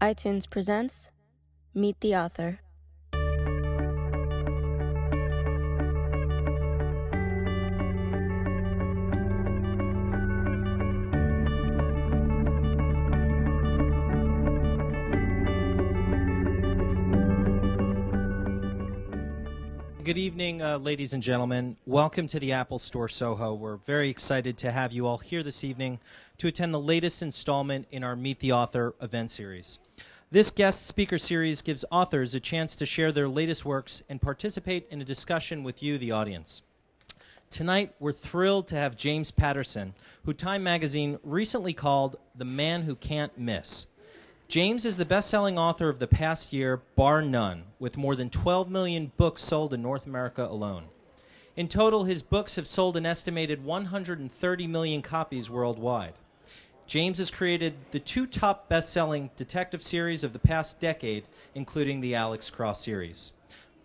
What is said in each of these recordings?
iTunes presents Meet the Author. Good evening, uh, ladies and gentlemen. Welcome to the Apple Store Soho. We're very excited to have you all here this evening to attend the latest installment in our Meet the Author event series. This guest speaker series gives authors a chance to share their latest works and participate in a discussion with you, the audience. Tonight, we're thrilled to have James Patterson, who Time Magazine recently called the man who can't miss. James is the best selling author of the past year, bar none, with more than 12 million books sold in North America alone. In total, his books have sold an estimated 130 million copies worldwide. James has created the two top best selling detective series of the past decade, including the Alex Cross series.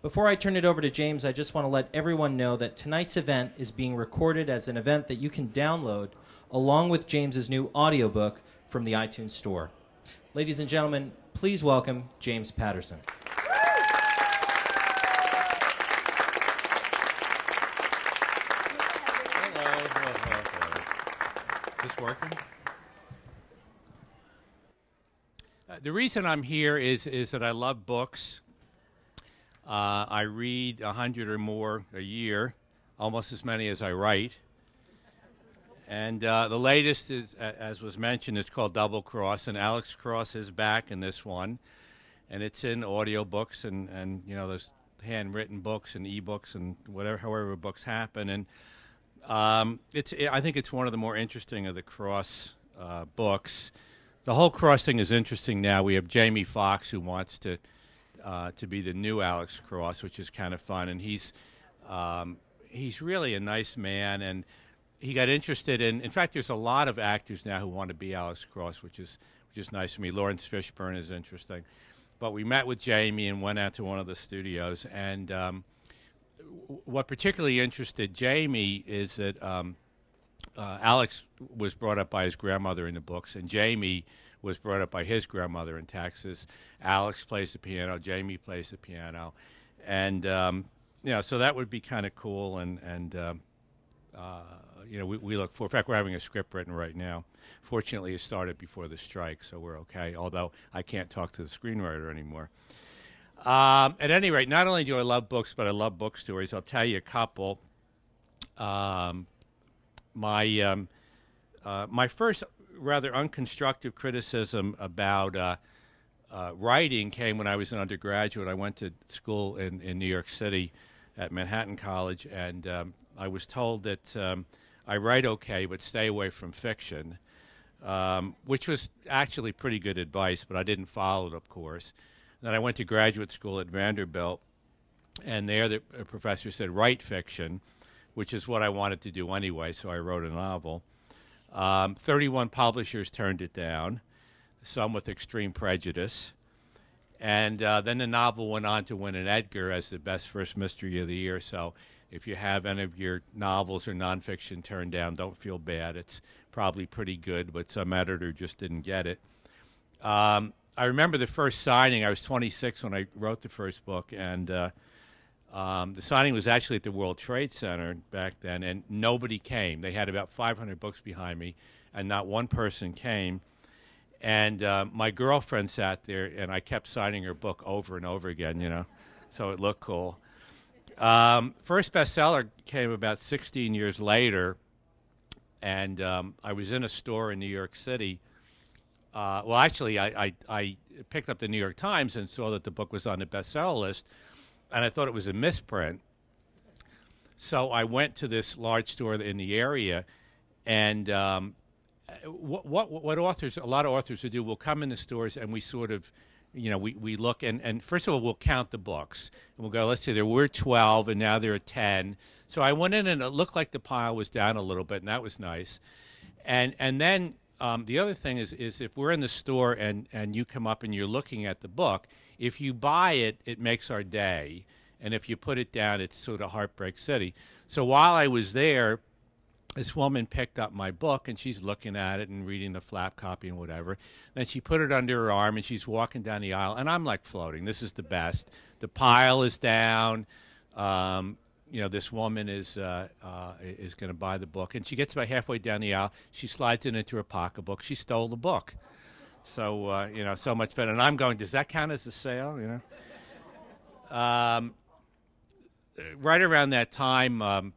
Before I turn it over to James, I just want to let everyone know that tonight's event is being recorded as an event that you can download along with James's new audiobook from the iTunes Store. Ladies and gentlemen, please welcome James Patterson. This working? Uh, the reason I'm here is is that I love books. Uh, I read a hundred or more a year, almost as many as I write. And uh, the latest is, as was mentioned, it's called Double Cross, and Alex Cross is back in this one, and it's in audiobooks and and you know there's handwritten books and ebooks and whatever however books happen and um, it's I think it's one of the more interesting of the Cross uh, books. The whole Cross thing is interesting now. We have Jamie Foxx who wants to uh, to be the new Alex Cross, which is kind of fun, and he's um, he's really a nice man and he got interested in. In fact, there's a lot of actors now who want to be Alex Cross, which is which is nice for me. Laurence Fishburne is interesting, but we met with Jamie and went out to one of the studios. And um, what particularly interested Jamie is that um, uh, Alex was brought up by his grandmother in the books, and Jamie was brought up by his grandmother in Texas. Alex plays the piano, Jamie plays the piano, and um, you know, so that would be kind of cool. And and um, uh, you know, we, we look for. In fact, we're having a script written right now. Fortunately, it started before the strike, so we're okay. Although I can't talk to the screenwriter anymore. Um, at any rate, not only do I love books, but I love book stories. I'll tell you a couple. Um, my um, uh, my first rather unconstructive criticism about uh, uh, writing came when I was an undergraduate. I went to school in, in New York City at Manhattan College, and um, I was told that um, I write okay, but stay away from fiction, um, which was actually pretty good advice, but I didn't follow it, of course. Then I went to graduate school at Vanderbilt, and there the professor said, write fiction, which is what I wanted to do anyway, so I wrote a novel. Um, 31 publishers turned it down, some with extreme prejudice. And uh, then the novel went on to win an Edgar as the best first mystery of the year. So if you have any of your novels or nonfiction turned down, don't feel bad. It's probably pretty good, but some editor just didn't get it. Um, I remember the first signing. I was 26 when I wrote the first book, and uh, um, the signing was actually at the World Trade Center back then, and nobody came. They had about 500 books behind me, and not one person came. And uh, my girlfriend sat there, and I kept signing her book over and over again, you know, so it looked cool. Um, first bestseller came about 16 years later, and um, I was in a store in New York City. Uh, well, actually, I, I, I picked up the New York Times and saw that the book was on the bestseller list, and I thought it was a misprint. So I went to this large store in the area, and um, what, what what authors a lot of authors will do will come in the stores and we sort of you know we, we look and, and first of all we'll count the books and we'll go let's say there were 12 and now there are 10 so i went in and it looked like the pile was down a little bit and that was nice. And and then um, the other thing is is if we're in the store and and you come up and you're looking at the book if you buy it it makes our day. And if you put it down it's sort of heartbreak city. So while i was there this woman picked up my book and she's looking at it and reading the flap copy and whatever. Then she put it under her arm and she's walking down the aisle and I'm like floating. This is the best. The pile is down. Um, you know, this woman is uh, uh, is going to buy the book, and she gets about halfway down the aisle. She slides it into her pocketbook. She stole the book. So uh, you know, so much better. And I'm going. Does that count as a sale? You know. Um, right around that time, um,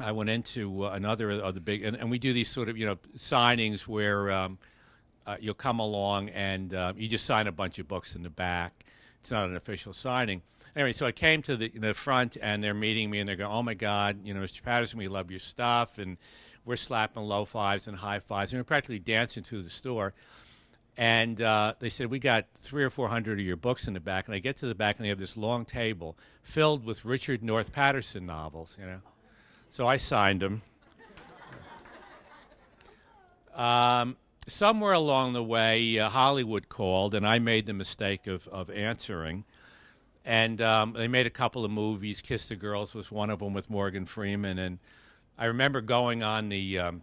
I went into uh, another of the big, and, and, we do these sort of you know signings where um, uh, you'll come along and uh, you just sign a bunch of books in the back. It's not an official signing. Anyway, so I came to the, the front and they're meeting me and they're going, "Oh my God, you know, Mr. Patterson, we love your stuff," and we're slapping low fives and high fives, and we're practically dancing through the store. And uh, they said, We got three or four hundred of your books in the back. And I get to the back, and they have this long table filled with Richard North Patterson novels, you know. So I signed them. Um, somewhere along the way, uh, Hollywood called, and I made the mistake of, of answering. And um, they made a couple of movies. Kiss the Girls was one of them with Morgan Freeman. And I remember going on the um,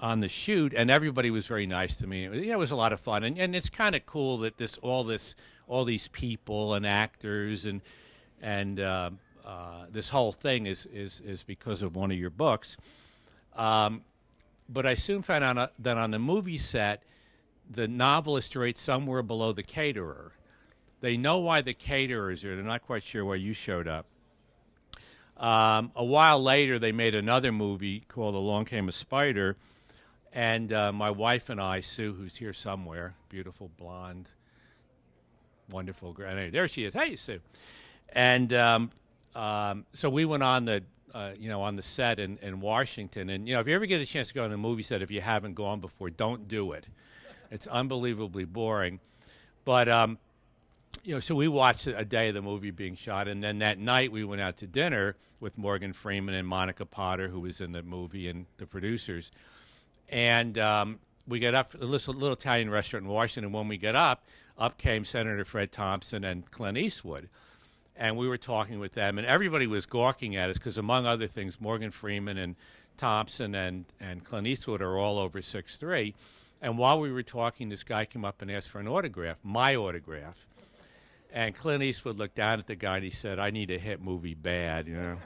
on the shoot, and everybody was very nice to me. You know, it was a lot of fun, and, and it's kind of cool that this all this all these people and actors and and uh, uh, this whole thing is is is because of one of your books. Um, but I soon found out uh, that on the movie set, the novelist rates somewhere below the caterer. They know why the caterer is here. They're not quite sure why you showed up. Um, a while later, they made another movie called Along Came a Spider, and uh, my wife and I, Sue, who's here somewhere, beautiful blonde, wonderful girl. There she is. Hey, Sue. And um, um, so we went on the, uh, you know, on the set in, in Washington. And you know, if you ever get a chance to go on a movie set, if you haven't gone before, don't do it. It's unbelievably boring. But um, you know, so we watched a day of the movie being shot, and then that night we went out to dinner with Morgan Freeman and Monica Potter, who was in the movie, and the producers and um, we got up a little, little Italian restaurant in Washington. And when we got up, up came Senator Fred Thompson and Clint Eastwood. And we were talking with them, and everybody was gawking at us because, among other things, Morgan Freeman and Thompson and, and Clint Eastwood are all over six three. And while we were talking, this guy came up and asked for an autograph, my autograph. And Clint Eastwood looked down at the guy and he said, "I need a hit movie bad," you know.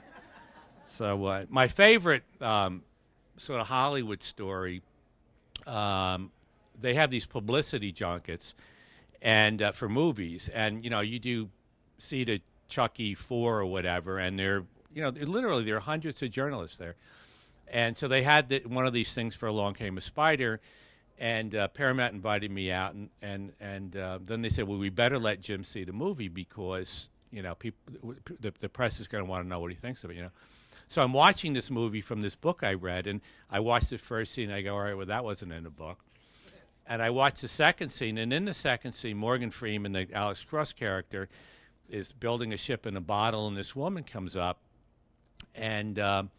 so uh, my favorite um, sort of Hollywood story. Um, they have these publicity junkets, and uh, for movies, and you know, you do see the Chucky Four or whatever, and they're you know, literally there are hundreds of journalists there, and so they had the, one of these things for Along Came a Spider, and uh, Paramount invited me out, and and and uh, then they said, well, we better let Jim see the movie because you know, people, the, the press is going to want to know what he thinks of it, you know. So I'm watching this movie from this book I read, and I watched the first scene. I go, all right, well, that wasn't in the book. And I watched the second scene, and in the second scene, Morgan Freeman, the Alex Cross character, is building a ship in a bottle, and this woman comes up, and um,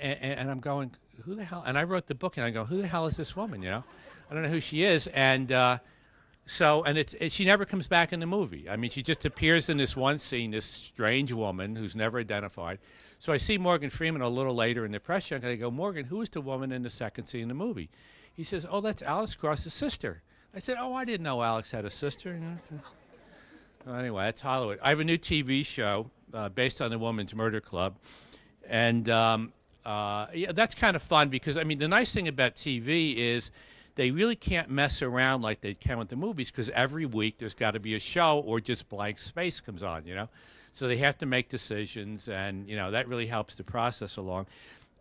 and, and, I'm going, who the hell? And I wrote the book, and I go, who the hell is this woman? You know, I don't know who she is, and. Uh, so, and it's it, she never comes back in the movie. I mean, she just appears in this one scene, this strange woman who's never identified. So I see Morgan Freeman a little later in the press junket. I go, Morgan, who is the woman in the second scene in the movie? He says, Oh, that's Alex Cross's sister. I said, Oh, I didn't know Alex had a sister. Anyway, that's Hollywood. I have a new TV show uh, based on the Women's Murder Club, and um, uh, yeah, that's kind of fun because I mean, the nice thing about TV is they really can't mess around like they can with the movies because every week there's got to be a show or just blank space comes on, you know. So they have to make decisions, and you know that really helps the process along.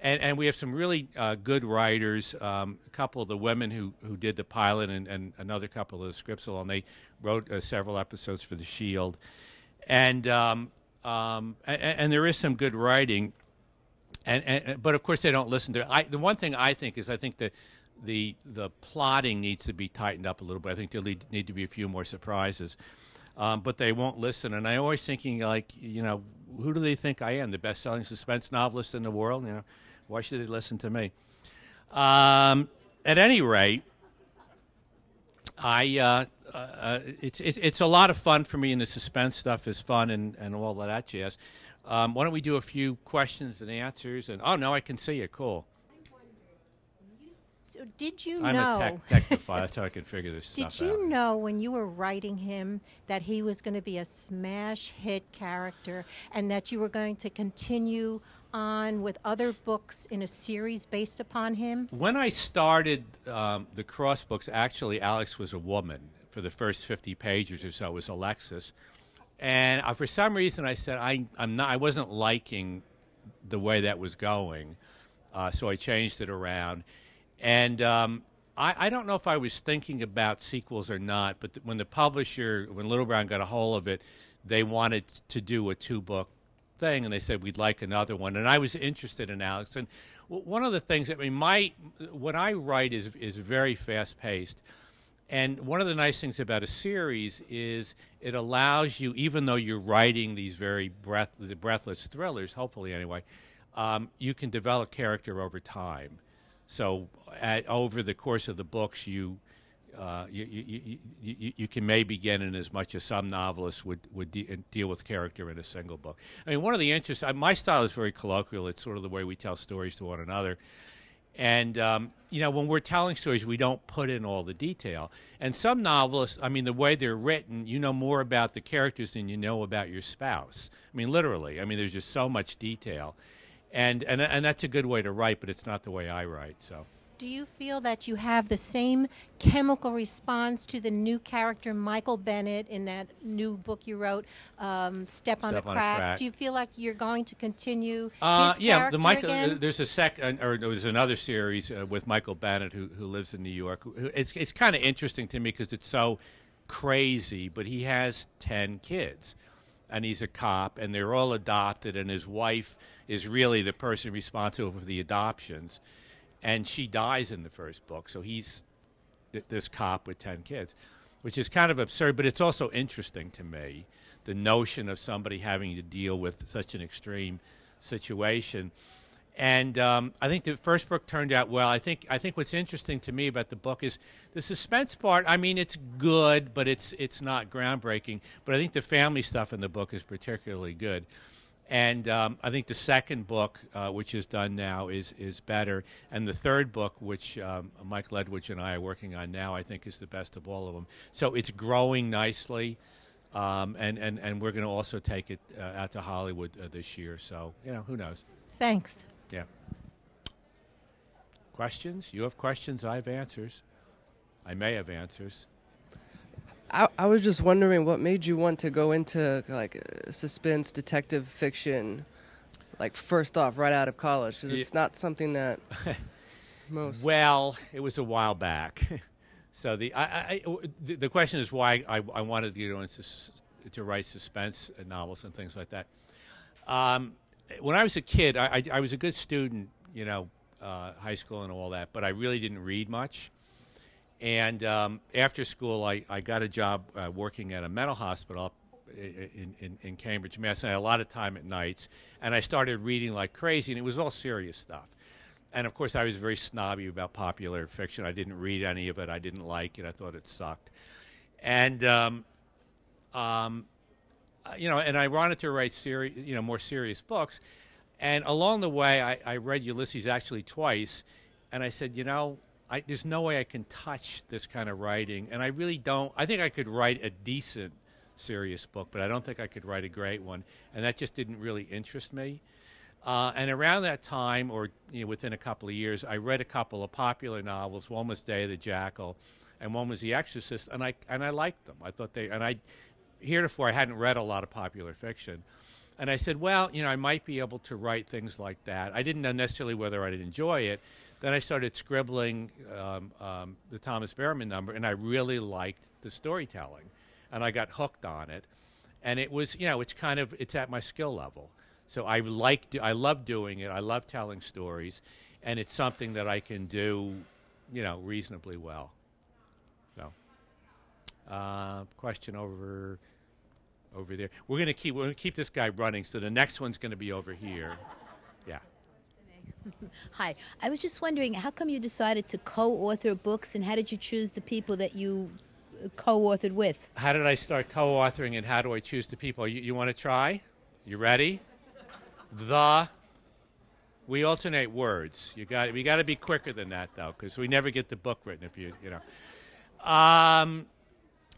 And, and we have some really uh, good writers. Um, a couple of the women who, who did the pilot, and, and another couple of the scripts along. They wrote uh, several episodes for the Shield, and um, um, and, and, there is some good writing. And, and, but of course they don't listen to it. I, the one thing I think is I think that the the plotting needs to be tightened up a little bit. I think there need to be a few more surprises. Um, but they won't listen. And I'm always thinking, like, you know, who do they think I am? The best-selling suspense novelist in the world? You know, why should they listen to me? Um, at any rate, I uh, uh, it's it, it's a lot of fun for me, and the suspense stuff is fun, and and all of that jazz. Um, why don't we do a few questions and answers? And oh no, I can see you. Cool. So did you I'm know? a tech technophile. That's how I can figure this Did stuff you out. know when you were writing him that he was going to be a smash hit character and that you were going to continue on with other books in a series based upon him? When I started um, the cross books, actually, Alex was a woman for the first 50 pages or so. Was Alexis. And for some reason, I said I, I'm not, I wasn't liking the way that was going. Uh, so I changed it around. And um, I, I don't know if I was thinking about sequels or not, but th- when the publisher, when Little Brown got a hold of it, they wanted to do a two book thing, and they said we'd like another one, and I was interested in Alex. And one of the things, I mean, my what I write is is very fast paced, and one of the nice things about a series is it allows you, even though you're writing these very breath the breathless thrillers, hopefully anyway, um, you can develop character over time. So at, over the course of the books, you uh, you, you, you, you, can maybe get in as much as some novelists would, would de- deal with character in a single book. I mean, one of the interests, uh, my style is very colloquial. It's sort of the way we tell stories to one another. And, um, you know, when we're telling stories, we don't put in all the detail. And some novelists, I mean, the way they're written, you know more about the characters than you know about your spouse. I mean, literally. I mean, there's just so much detail. And, and, and that's a good way to write, but it's not the way I write, so. Do you feel that you have the same chemical response to the new character Michael Bennett in that new book you wrote, um, Step, on, Step a on a Crack? Crack. Do you feel like you're going to continue Uh, his yeah, the Michael. again? uh, There's a second, or there's another series uh, with Michael Bennett who who lives in New York. It's it's kind of interesting to me because it's so crazy, but he has ten kids, and he's a cop, and they're all adopted, and his wife is really the person responsible for the adoptions, and she dies in the first book, so he's th- this cop with 10 kids, which is kind of absurd, but it's also interesting to me the notion of somebody having to deal with such an extreme situation. And um, I think the first book turned out well. I think I think what's interesting to me about the book is the suspense part. I mean, it's good, but it's it's not groundbreaking. But I think the family stuff in the book is particularly good. And um, I think the second book, uh, which is done now, is is better. And the third book, which um, Mike Ledwidge and I are working on now, I think is the best of all of them. So it's growing nicely, um, and, and and we're going to also take it uh, out to Hollywood uh, this year. So you know, who knows? Thanks. Yeah. Questions? You have questions. I have answers. I may have answers. I, I was just wondering what made you want to go into like uh, suspense detective fiction, like first off, right out of college, because it's not something that most. Well, it was a while back. so the I, I, the, the question is why I, I wanted to go into to write suspense novels and things like that. Um, when I was a kid, I, I, I was a good student, you know, uh, high school and all that, but I really didn't read much. And um, after school, I, I got a job uh, working at a mental hospital in, in, in Cambridge, Mass. And I had a lot of time at nights. And I started reading like crazy, and it was all serious stuff. And of course, I was very snobby about popular fiction. I didn't read any of it. I didn't like it. I thought it sucked. And um, um, uh, you know, and I wanted to write seri- you know, more serious books. And along the way, I, I read Ulysses actually twice, and I said, you know, I, there's no way I can touch this kind of writing, and I really don't. I think I could write a decent, serious book, but I don't think I could write a great one, and that just didn't really interest me. Uh, and around that time, or you know, within a couple of years, I read a couple of popular novels. One was Day of the Jackal, and one was The Exorcist, and I and I liked them. I thought they and I heretofore I hadn't read a lot of popular fiction, and I said, well, you know, I might be able to write things like that. I didn't know necessarily whether I'd enjoy it. Then I started scribbling um, um, the Thomas Berryman number, and I really liked the storytelling, and I got hooked on it. And it was, you know, it's kind of it's at my skill level. So I like, I love doing it. I love telling stories, and it's something that I can do, you know, reasonably well. So, uh, question over, over there. We're gonna keep we're gonna keep this guy running. So the next one's gonna be over here. Yeah. Hi. I was just wondering, how come you decided to co-author books, and how did you choose the people that you uh, co-authored with? How did I start co-authoring, and how do I choose the people? You, you want to try? You ready? The. We alternate words. You got we got to be quicker than that though, because we never get the book written if you you know. Um,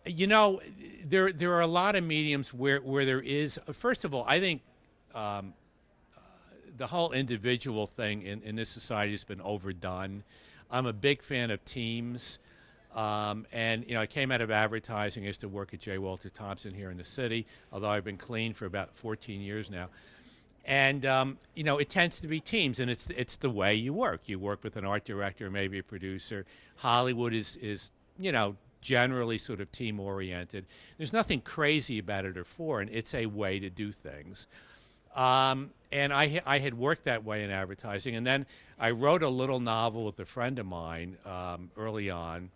you know, there there are a lot of mediums where where there is. First of all, I think um, the whole individual thing in, in this society has been overdone. I'm a big fan of teams. Um, and you know, I came out of advertising. I used to work at J. Walter Thompson here in the city, although I've been clean for about 14 years now. And um, you know, it tends to be teams, and it's it's the way you work. You work with an art director, maybe a producer. Hollywood is is you know generally sort of team oriented. There's nothing crazy about it or foreign. It's a way to do things. Um, and I, I had worked that way in advertising. And then I wrote a little novel with a friend of mine um, early on.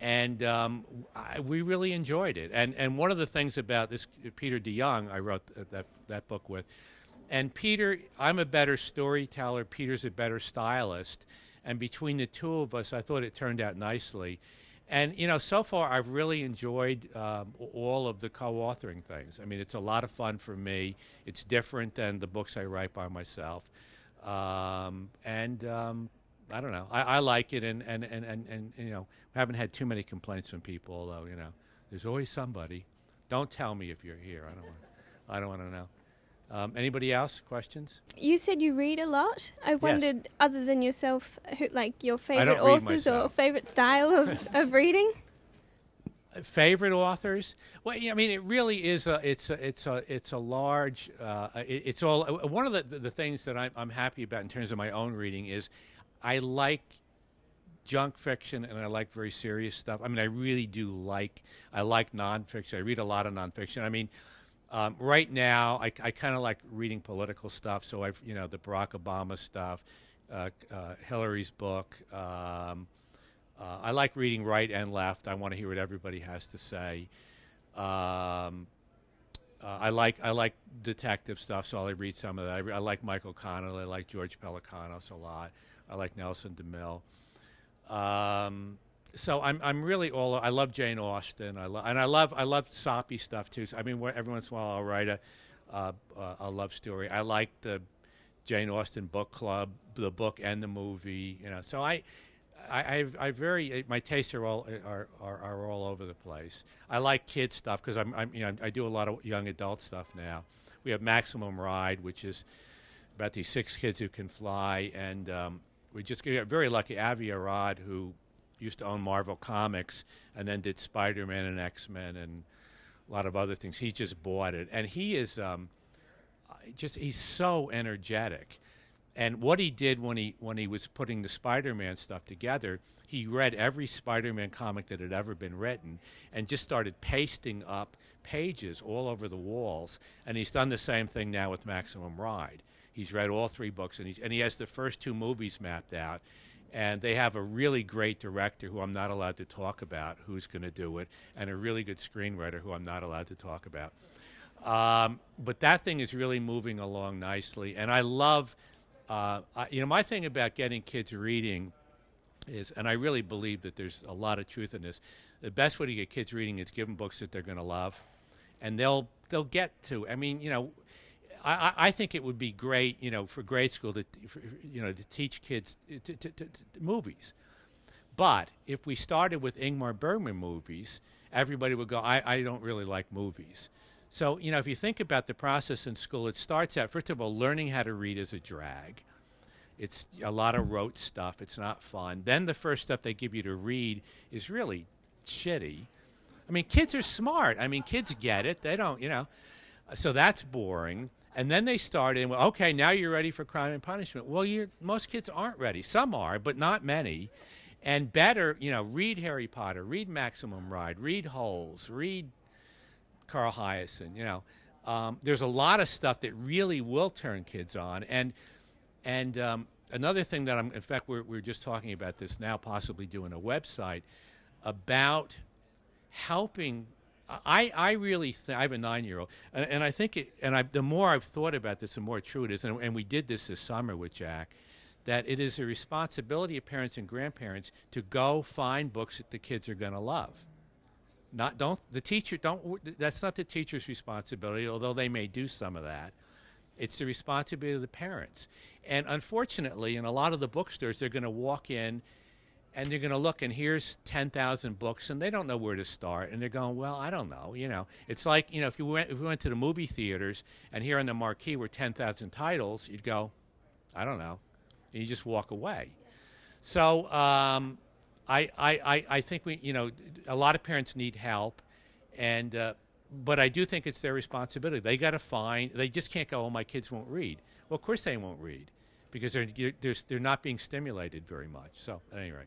And um, I, we really enjoyed it. And, and one of the things about this, Peter de Jonge, I wrote that, that book with. And Peter, I'm a better storyteller. Peter's a better stylist. And between the two of us, I thought it turned out nicely. And you know, so far I've really enjoyed um, all of the co-authoring things. I mean, it's a lot of fun for me. It's different than the books I write by myself, um, and um, I don't know. I, I like it, and, and, and, and, and you know, haven't had too many complaints from people. Although you know, there's always somebody. Don't tell me if you're here. I don't want. I don't want to know. Um, anybody else? Questions? You said you read a lot. I wondered, other than yourself, who, like your favorite authors or favorite style of, of reading. favorite authors well yeah, i mean it really is a it's a it's a it's a large uh, it, it's all uh, one of the the things that I'm, I'm happy about in terms of my own reading is i like junk fiction and i like very serious stuff i mean i really do like i like nonfiction i read a lot of nonfiction i mean um, right now i, I kind of like reading political stuff so i've you know the barack obama stuff uh, uh, hillary's book um, uh, I like reading right and left. I want to hear what everybody has to say. Um, uh, I like I like detective stuff, so I read some of that. I, I like Michael Connelly. I like George Pelecanos a lot. I like Nelson DeMille. Um, so I'm I'm really all I love Jane Austen. I love and I love I love soppy stuff too. So, I mean, every once in a while I'll write a uh, a love story. I like the Jane Austen book club, the book and the movie. You know, so I. I, I've, I very my tastes are all are, are, are all over the place. I like kid stuff because I'm, I'm you know I do a lot of young adult stuff now. We have Maximum Ride, which is about these six kids who can fly, and um, we just got very lucky. Avi Arad, who used to own Marvel Comics and then did Spider Man and X Men and a lot of other things. He just bought it, and he is um, just he's so energetic. And what he did when he when he was putting the Spider-Man stuff together, he read every Spider-Man comic that had ever been written and just started pasting up pages all over the walls. And he's done the same thing now with Maximum Ride. He's read all three books and he's and he has the first two movies mapped out. And they have a really great director who I'm not allowed to talk about who's going to do it, and a really good screenwriter who I'm not allowed to talk about. Um, but that thing is really moving along nicely, and I love, uh, I, you know, my thing about getting kids reading is, and I really believe that there's a lot of truth in this. The best way to get kids reading is give them books that they're going to love, and they'll they'll get to. I mean, you know, I, I- think it would be great, you know, for grade school to, for, you know, to teach kids to, to, to movies. But if we started with Ingmar Bergman movies, everybody would go, I, I don't really like movies. So, you know, if you think about the process in school, it starts out, first of all, learning how to read is a drag. It's a lot of rote stuff. It's not fun. Then the first stuff they give you to read is really shitty. I mean, kids are smart. I mean, kids get it. They don't, you know. So that's boring. And then they start in, well, okay, now you're ready for crime and punishment. Well, you're, most kids aren't ready. Some are, but not many. And better, you know, read Harry Potter, read Maximum Ride, read Holes, read Carl Hiaasen. You know, um, there's a lot of stuff that really will turn kids on. And and um, another thing that I'm, in fact, we're we're just talking about this now, possibly doing a website about helping. I, I really think I have a nine year old, and, and I think it, and I, the more I've thought about this, the more true it is. And, and we did this this summer with Jack, that it is a responsibility of parents and grandparents to go find books that the kids are going to love. Not don't the teacher don't. That's not the teacher's responsibility, although they may do some of that. It's the responsibility of the parents. And unfortunately, in a lot of the bookstores, they're going to walk in and they're going to look and here's 10,000 books and they don't know where to start and they're going well I don't know you know? It's like you know if you went if we went to the movie theaters and here on the marquee were 10,000 titles you'd go I don't know and you just walk away. So um, I, I, I, think we you know a lot of parents need help and uh, but I do think it's their responsibility. They got to find they just can't go oh my kids won't read. Well of course they won't read because they're, they're, they're not being stimulated very much. So at any rate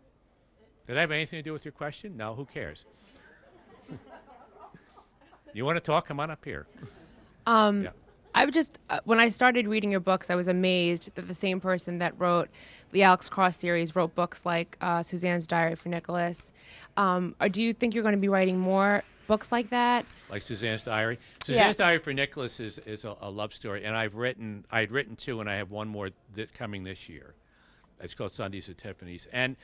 did I have anything to do with your question? No, who cares? you want to talk? Come on up here. Um, Yeah. I would just uh, when I started reading your books, I was amazed that the same person that wrote the Alex Cross series wrote books like uh, Suzanne's Diary for Nicholas. Um, or do you think you're going to be writing more books like that? Like Suzanne's Diary. Yeah. Suzanne's Diary for Nicholas is, is a, a love story, and I've written I had written two, and I have one more th- coming this year. It's called Sundays at Tiffany's, and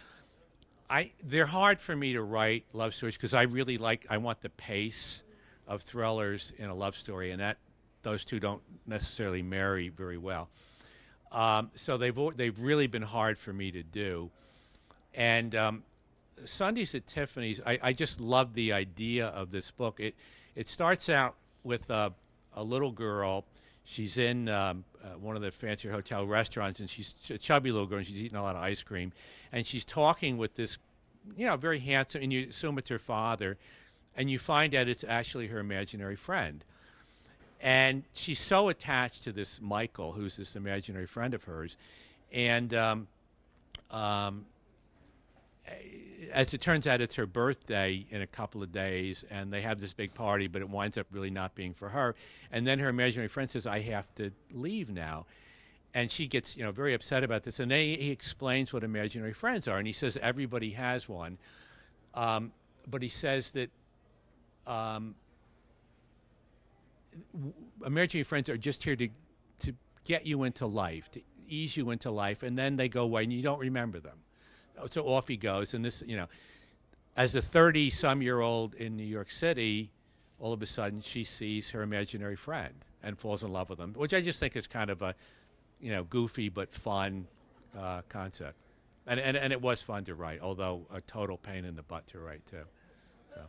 I they're hard for me to write love stories because I really like I want the pace of thrillers in a love story, and that those two don't necessarily marry very well. Um, so they've they've really been hard for me to do, and um, Sundays at Tiffany's. I, I just love the idea of this book. It it starts out with a, a little girl. She's in um, uh, one of the fancier hotel restaurants, and she's a chubby little girl, and she's eating a lot of ice cream, and she's talking with this, you know, very handsome, and you assume it's her father, and you find out it's actually her imaginary friend. And she's so attached to this Michael, who's this imaginary friend of hers, and um, um, as it turns out, it's her birthday in a couple of days, and they have this big party, but it winds up really not being for her. And then her imaginary friend says, "I have to leave now," and she gets you know very upset about this. And he, explains what imaginary friends are, and he says everybody has one, um, but he says that. Um, imaginary friends are just here to to get you into life, to ease you into life, and then they go away, and you don't remember them so off he goes. And this, you know, as a 30 some year old in New York City, all of a sudden she sees her imaginary friend and falls in love with him, which I just think is kind of a, you know, goofy but fun uh, concept. And, and, and it was fun to write, although a total pain in the butt to write, too. So,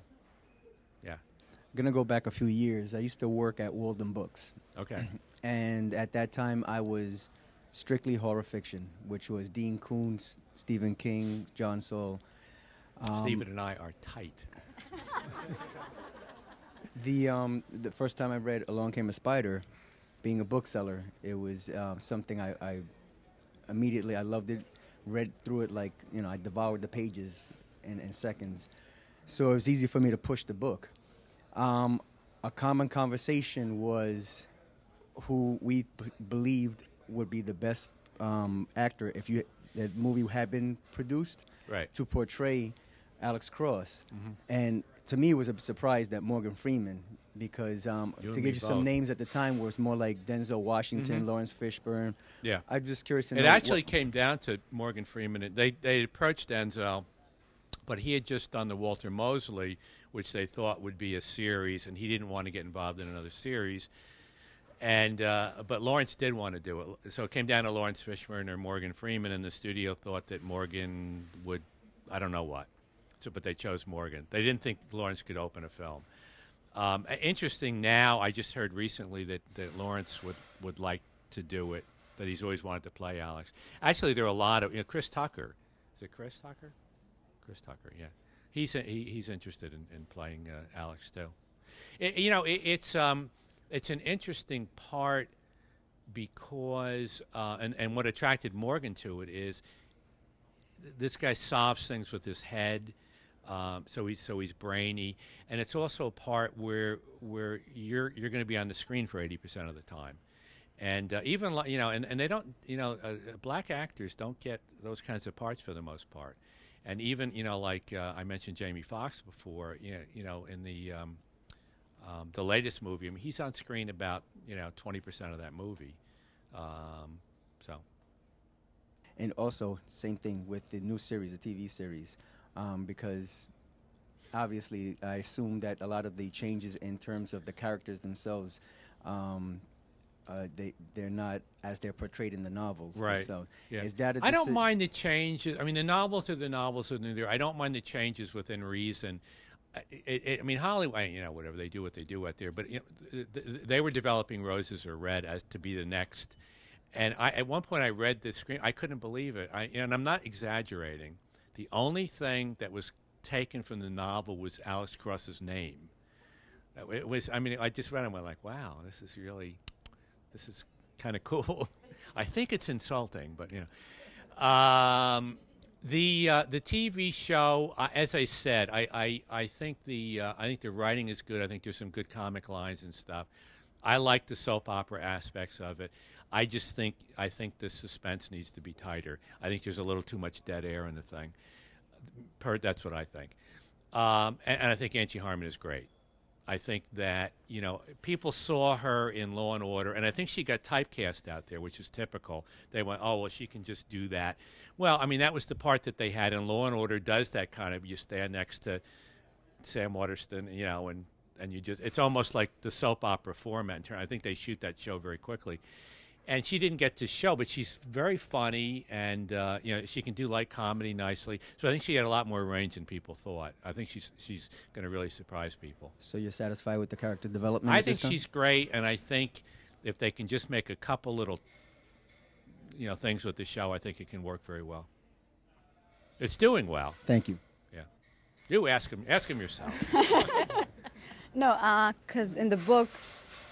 yeah. I'm gonna go back a few years. I used to work at Walden Books, Okay. and at that time I was strictly horror fiction, which was Dean Koontz, Stephen King, John Saul. Um, Stephen and I are tight. The um, the first time I read Along Came a Spider, being a bookseller, it was um, something I, I immediately I loved it. Read through it like you know I devoured the pages in, in seconds, so it was easy for me to push the book. Um, a common conversation was who we b- believed would be the best um, actor if you the movie had been produced Right. to portray Alex Cross. Mhm. And to me, it was a surprise that Morgan Freeman, because um, to give you some names at the time was more like Denzel Washington, Mhm. Laurence Fishburne. Yeah. I'm just curious to It actually what- came down to Morgan Freeman. They they approached Denzel, but he had just done the Walter Mosley, which they thought would be a series, and he didn't want to get involved in another series. And uh, but Laurence did want to do it, so it came down to Laurence Fishburne or Morgan Freeman, and the studio thought that Morgan would, I don't know what, so but they chose Morgan. They didn't think Laurence could open a film. Um, interesting now, I just heard recently that, that Laurence would, would like to do it, that he's always wanted to play Alex. Actually, there are a lot of, you know, Chris Tucker. Is it Chris Tucker? Chris Tucker, yeah. He's, he, he's interested in, in playing uh, Alex too. It, you know, it, it's, um, it's an interesting part because, uh, and, and what attracted Morgan to it is th- this guy solves things with his head. Um, so he's so he's brainy, and it's also a part where where you're you're going to be on the screen for eighty percent of the time, and uh, even you know, and, and they don't you know, uh, uh, black actors don't get those kinds of parts for the most part, and even you know, like uh, I mentioned Jamie Foxx before, you know, you know, in the um, um, the latest movie, I mean, he's on screen about you know twenty percent of that movie, um, so. and also same thing with the new series, the TV series, um, because obviously I assume that a lot of the changes in terms of the characters themselves um, uh, they they're not as they're portrayed in the novels. Right. So Yeah. is that a I don't mind the changes. I mean, the novels are the novels are the. I don't mind the changes within reason. I, I, I mean, Hollywood, you know, whatever they do, what they do out there. But you know, th- th- they were developing Roses Are Red as to be the next. And I, at one point, I read the screen. I couldn't believe it. I, and I'm not exaggerating. The only thing that was taken from the novel was Alex Cross's name. It was. I mean, I just read it and went like, "Wow, this is really, this is kind of cool." I think it's insulting, but you know. Um, the uh, the TV show, uh, as I said, I I, I think the uh, I think the writing is good. I think there's some good comic lines and stuff. I like the soap opera aspects of it. I just think I think the suspense needs to be tighter. I think there's a little too much dead air in the thing. Per, that's what I think. Um, and, and I think Angie Harmon is great. I think that you know people saw her in Law and Order, and I think she got typecast out there, which is typical. They went, "Oh, well, she can just do that." Well, I mean, that was the part that they had in Law and Order. Does that kind of you stand next to Sam Waterston, you know, and and you just it's almost like the soap opera format. I think they shoot that show very quickly. And she didn't get to show, but she's very funny, and uh, you know she can do light comedy nicely. So I think she had a lot more range than people thought. I think she's she's going to really surprise people. So you're satisfied with the character development? I at this think time? she's great, and I think if they can just make a couple little, you know, things with the show, I think it can work very well. It's doing well. Thank you. Yeah, you ask him. Ask him yourself. No, because in the book,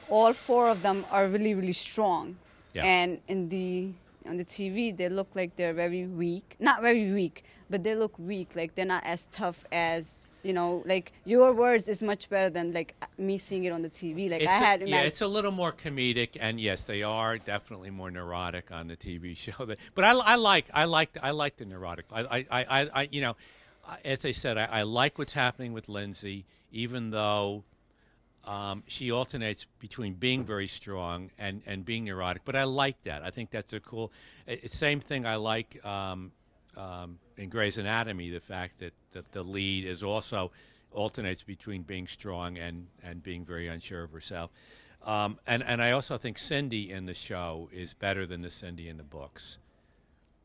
all four of them are really, really strong. Yeah. And in the on the TV, they look like they're very weak. Not very weak, but they look weak. Like they're not as tough as you know. Like your words is much better than like me seeing it on the TV. Like It's I a- had, yeah, it's a little more comedic, and yes, they are definitely more neurotic on the TV show. That- But I, I like, I like, I like the neurotic. I, I, I, I- I you know, as I said, I, I like what's happening with Lindsay, even though um, she alternates between being very strong and, and being neurotic. But I like that. I think that's a cool. It, same thing I like um, um, in Grey's Anatomy. The fact that, that the lead is also alternates between being strong and, and being very unsure of herself. Um, and and I also think Cindy in the show is better than the Cindy in the books,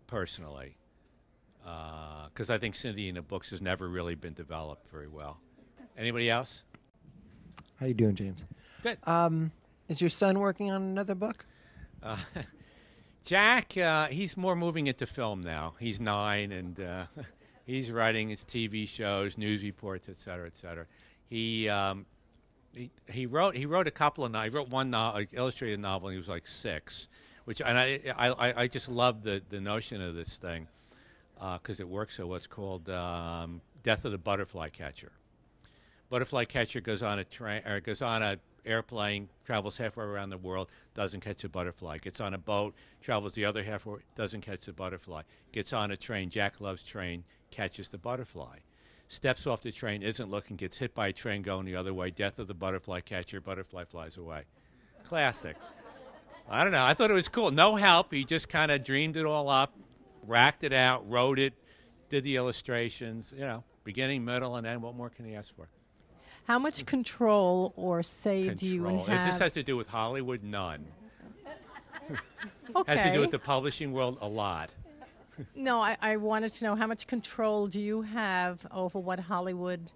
personally, because I think Cindy in the books has never really been developed very well. Anybody else? How you doing, James? Good. Um, is your son working on another book? Uh, Jack, uh, he's more moving into film now. He's nine, and uh, he's writing his TV shows, news reports, et cetera, et cetera. He um, he, he wrote he wrote a couple of no- he wrote one no- illustrated novel. when He was like six, which and I I, I- just love the the notion of this thing because it works so. What's called um, Death of the Butterfly Catcher. Butterfly catcher goes on a train or goes on a airplane, travels halfway around the world, doesn't catch a butterfly. Gets on a boat, travels the other half, doesn't catch the butterfly. Gets on a train, Jack loves train, catches the butterfly. Steps off the train, isn't looking, gets hit by a train going the other way. Death of the butterfly catcher, butterfly flies away. Classic. I don't know. I thought it was cool. No help. He just kind of dreamed it all up, racked it out, wrote it, did the illustrations. You know, beginning, middle, and end. What more can he ask for? How much control or say do you Control. If this has to do with Hollywood, none. okay. Has to do with the publishing world, a lot. No, I, I wanted to know how much control do you have over what Hollywood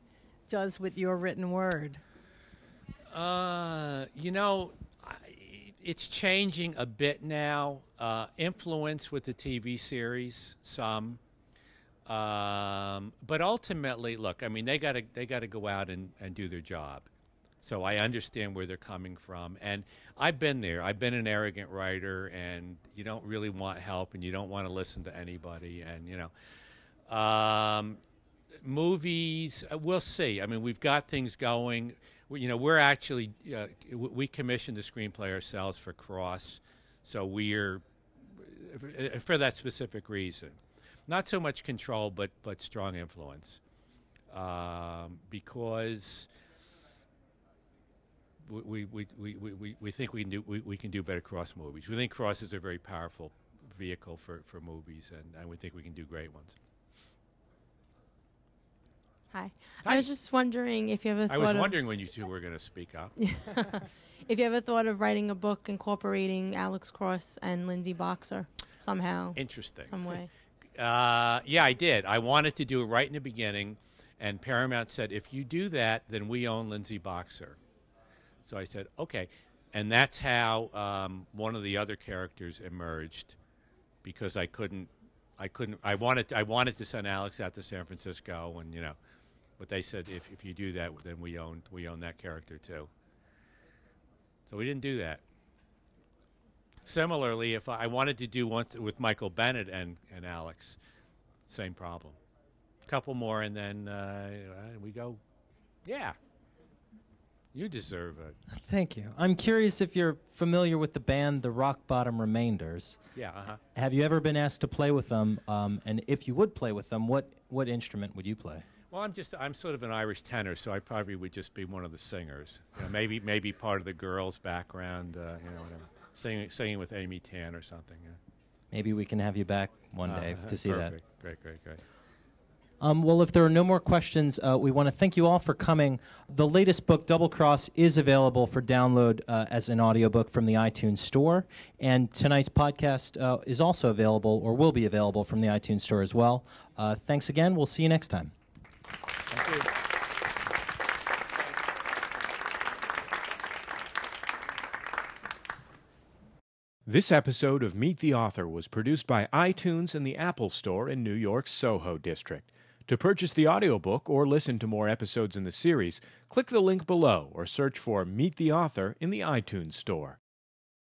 does with your written word? Uh, you know, I, it's changing a bit now. Uh, influence with the TV series, some. Um, but ultimately, look, I mean, they got to they got to go out and, and do their job. So I understand where they're coming from, and I've been there. I've been an arrogant writer, and you don't really want help, and you don't want to listen to anybody, and you know, um, movies. uh, We'll see. I mean, we've got things going. We, you know, we're actually uh, we commissioned the screenplay ourselves for Cross, so we're uh, for that specific reason. Not so much control, but but strong influence, um, because we, we, we, we, we, think we can do we, we can do better cross movies. We think cross is a very powerful vehicle for, for movies, and, and we think we can do great ones. Hi. I was just wondering if you ever I was wondering when you two were going to speak up. if you ever thought of writing a book incorporating Alex Cross and Lindsay Boxer somehow. Interesting. Some way. Uh, yeah, I did. I wanted to do it right in the beginning, and Paramount said, if you do that, then we own Lindsay Boxer. So I said, okay. And that's how um, one of the other characters emerged, because I couldn't, I couldn't, I wanted, I wanted to send Alex out to San Francisco, and you know, but they said if, if you do that, then we own, we own that character too. So we didn't do that. Similarly, if I, wanted to do once with Michael Bennett and, and Alex, same problem. A couple more, and then uh, we go, yeah, you deserve it. Thank you. I'm curious if you're familiar with the band The Rock Bottom Remainders. Yeah, uh-huh. Have you ever been asked to play with them? Um, and if you would play with them, what, what instrument would you play? Well, I'm just I'm sort of an Irish tenor, so I probably would just be one of the singers. You know, maybe maybe part of the girls' background, uh, you know, whatever. Singing singing with Amy Tan or something. Yeah. Maybe we can have you back one day Uh, to see that. Great, great, great. Um, well, if there are no more questions, uh, we want to thank you all for coming. The latest book, Double Cross, is available for download uh, as an audiobook from the iTunes Store. And tonight's podcast uh, is also available or will be available from the iTunes Store as well. Uh, thanks again. We'll see you next time. This episode of Meet the Author was produced by iTunes and the Apple Store in New York's Soho District. To purchase the audiobook or listen to more episodes in the series, click the link below or search for Meet the Author in the iTunes Store.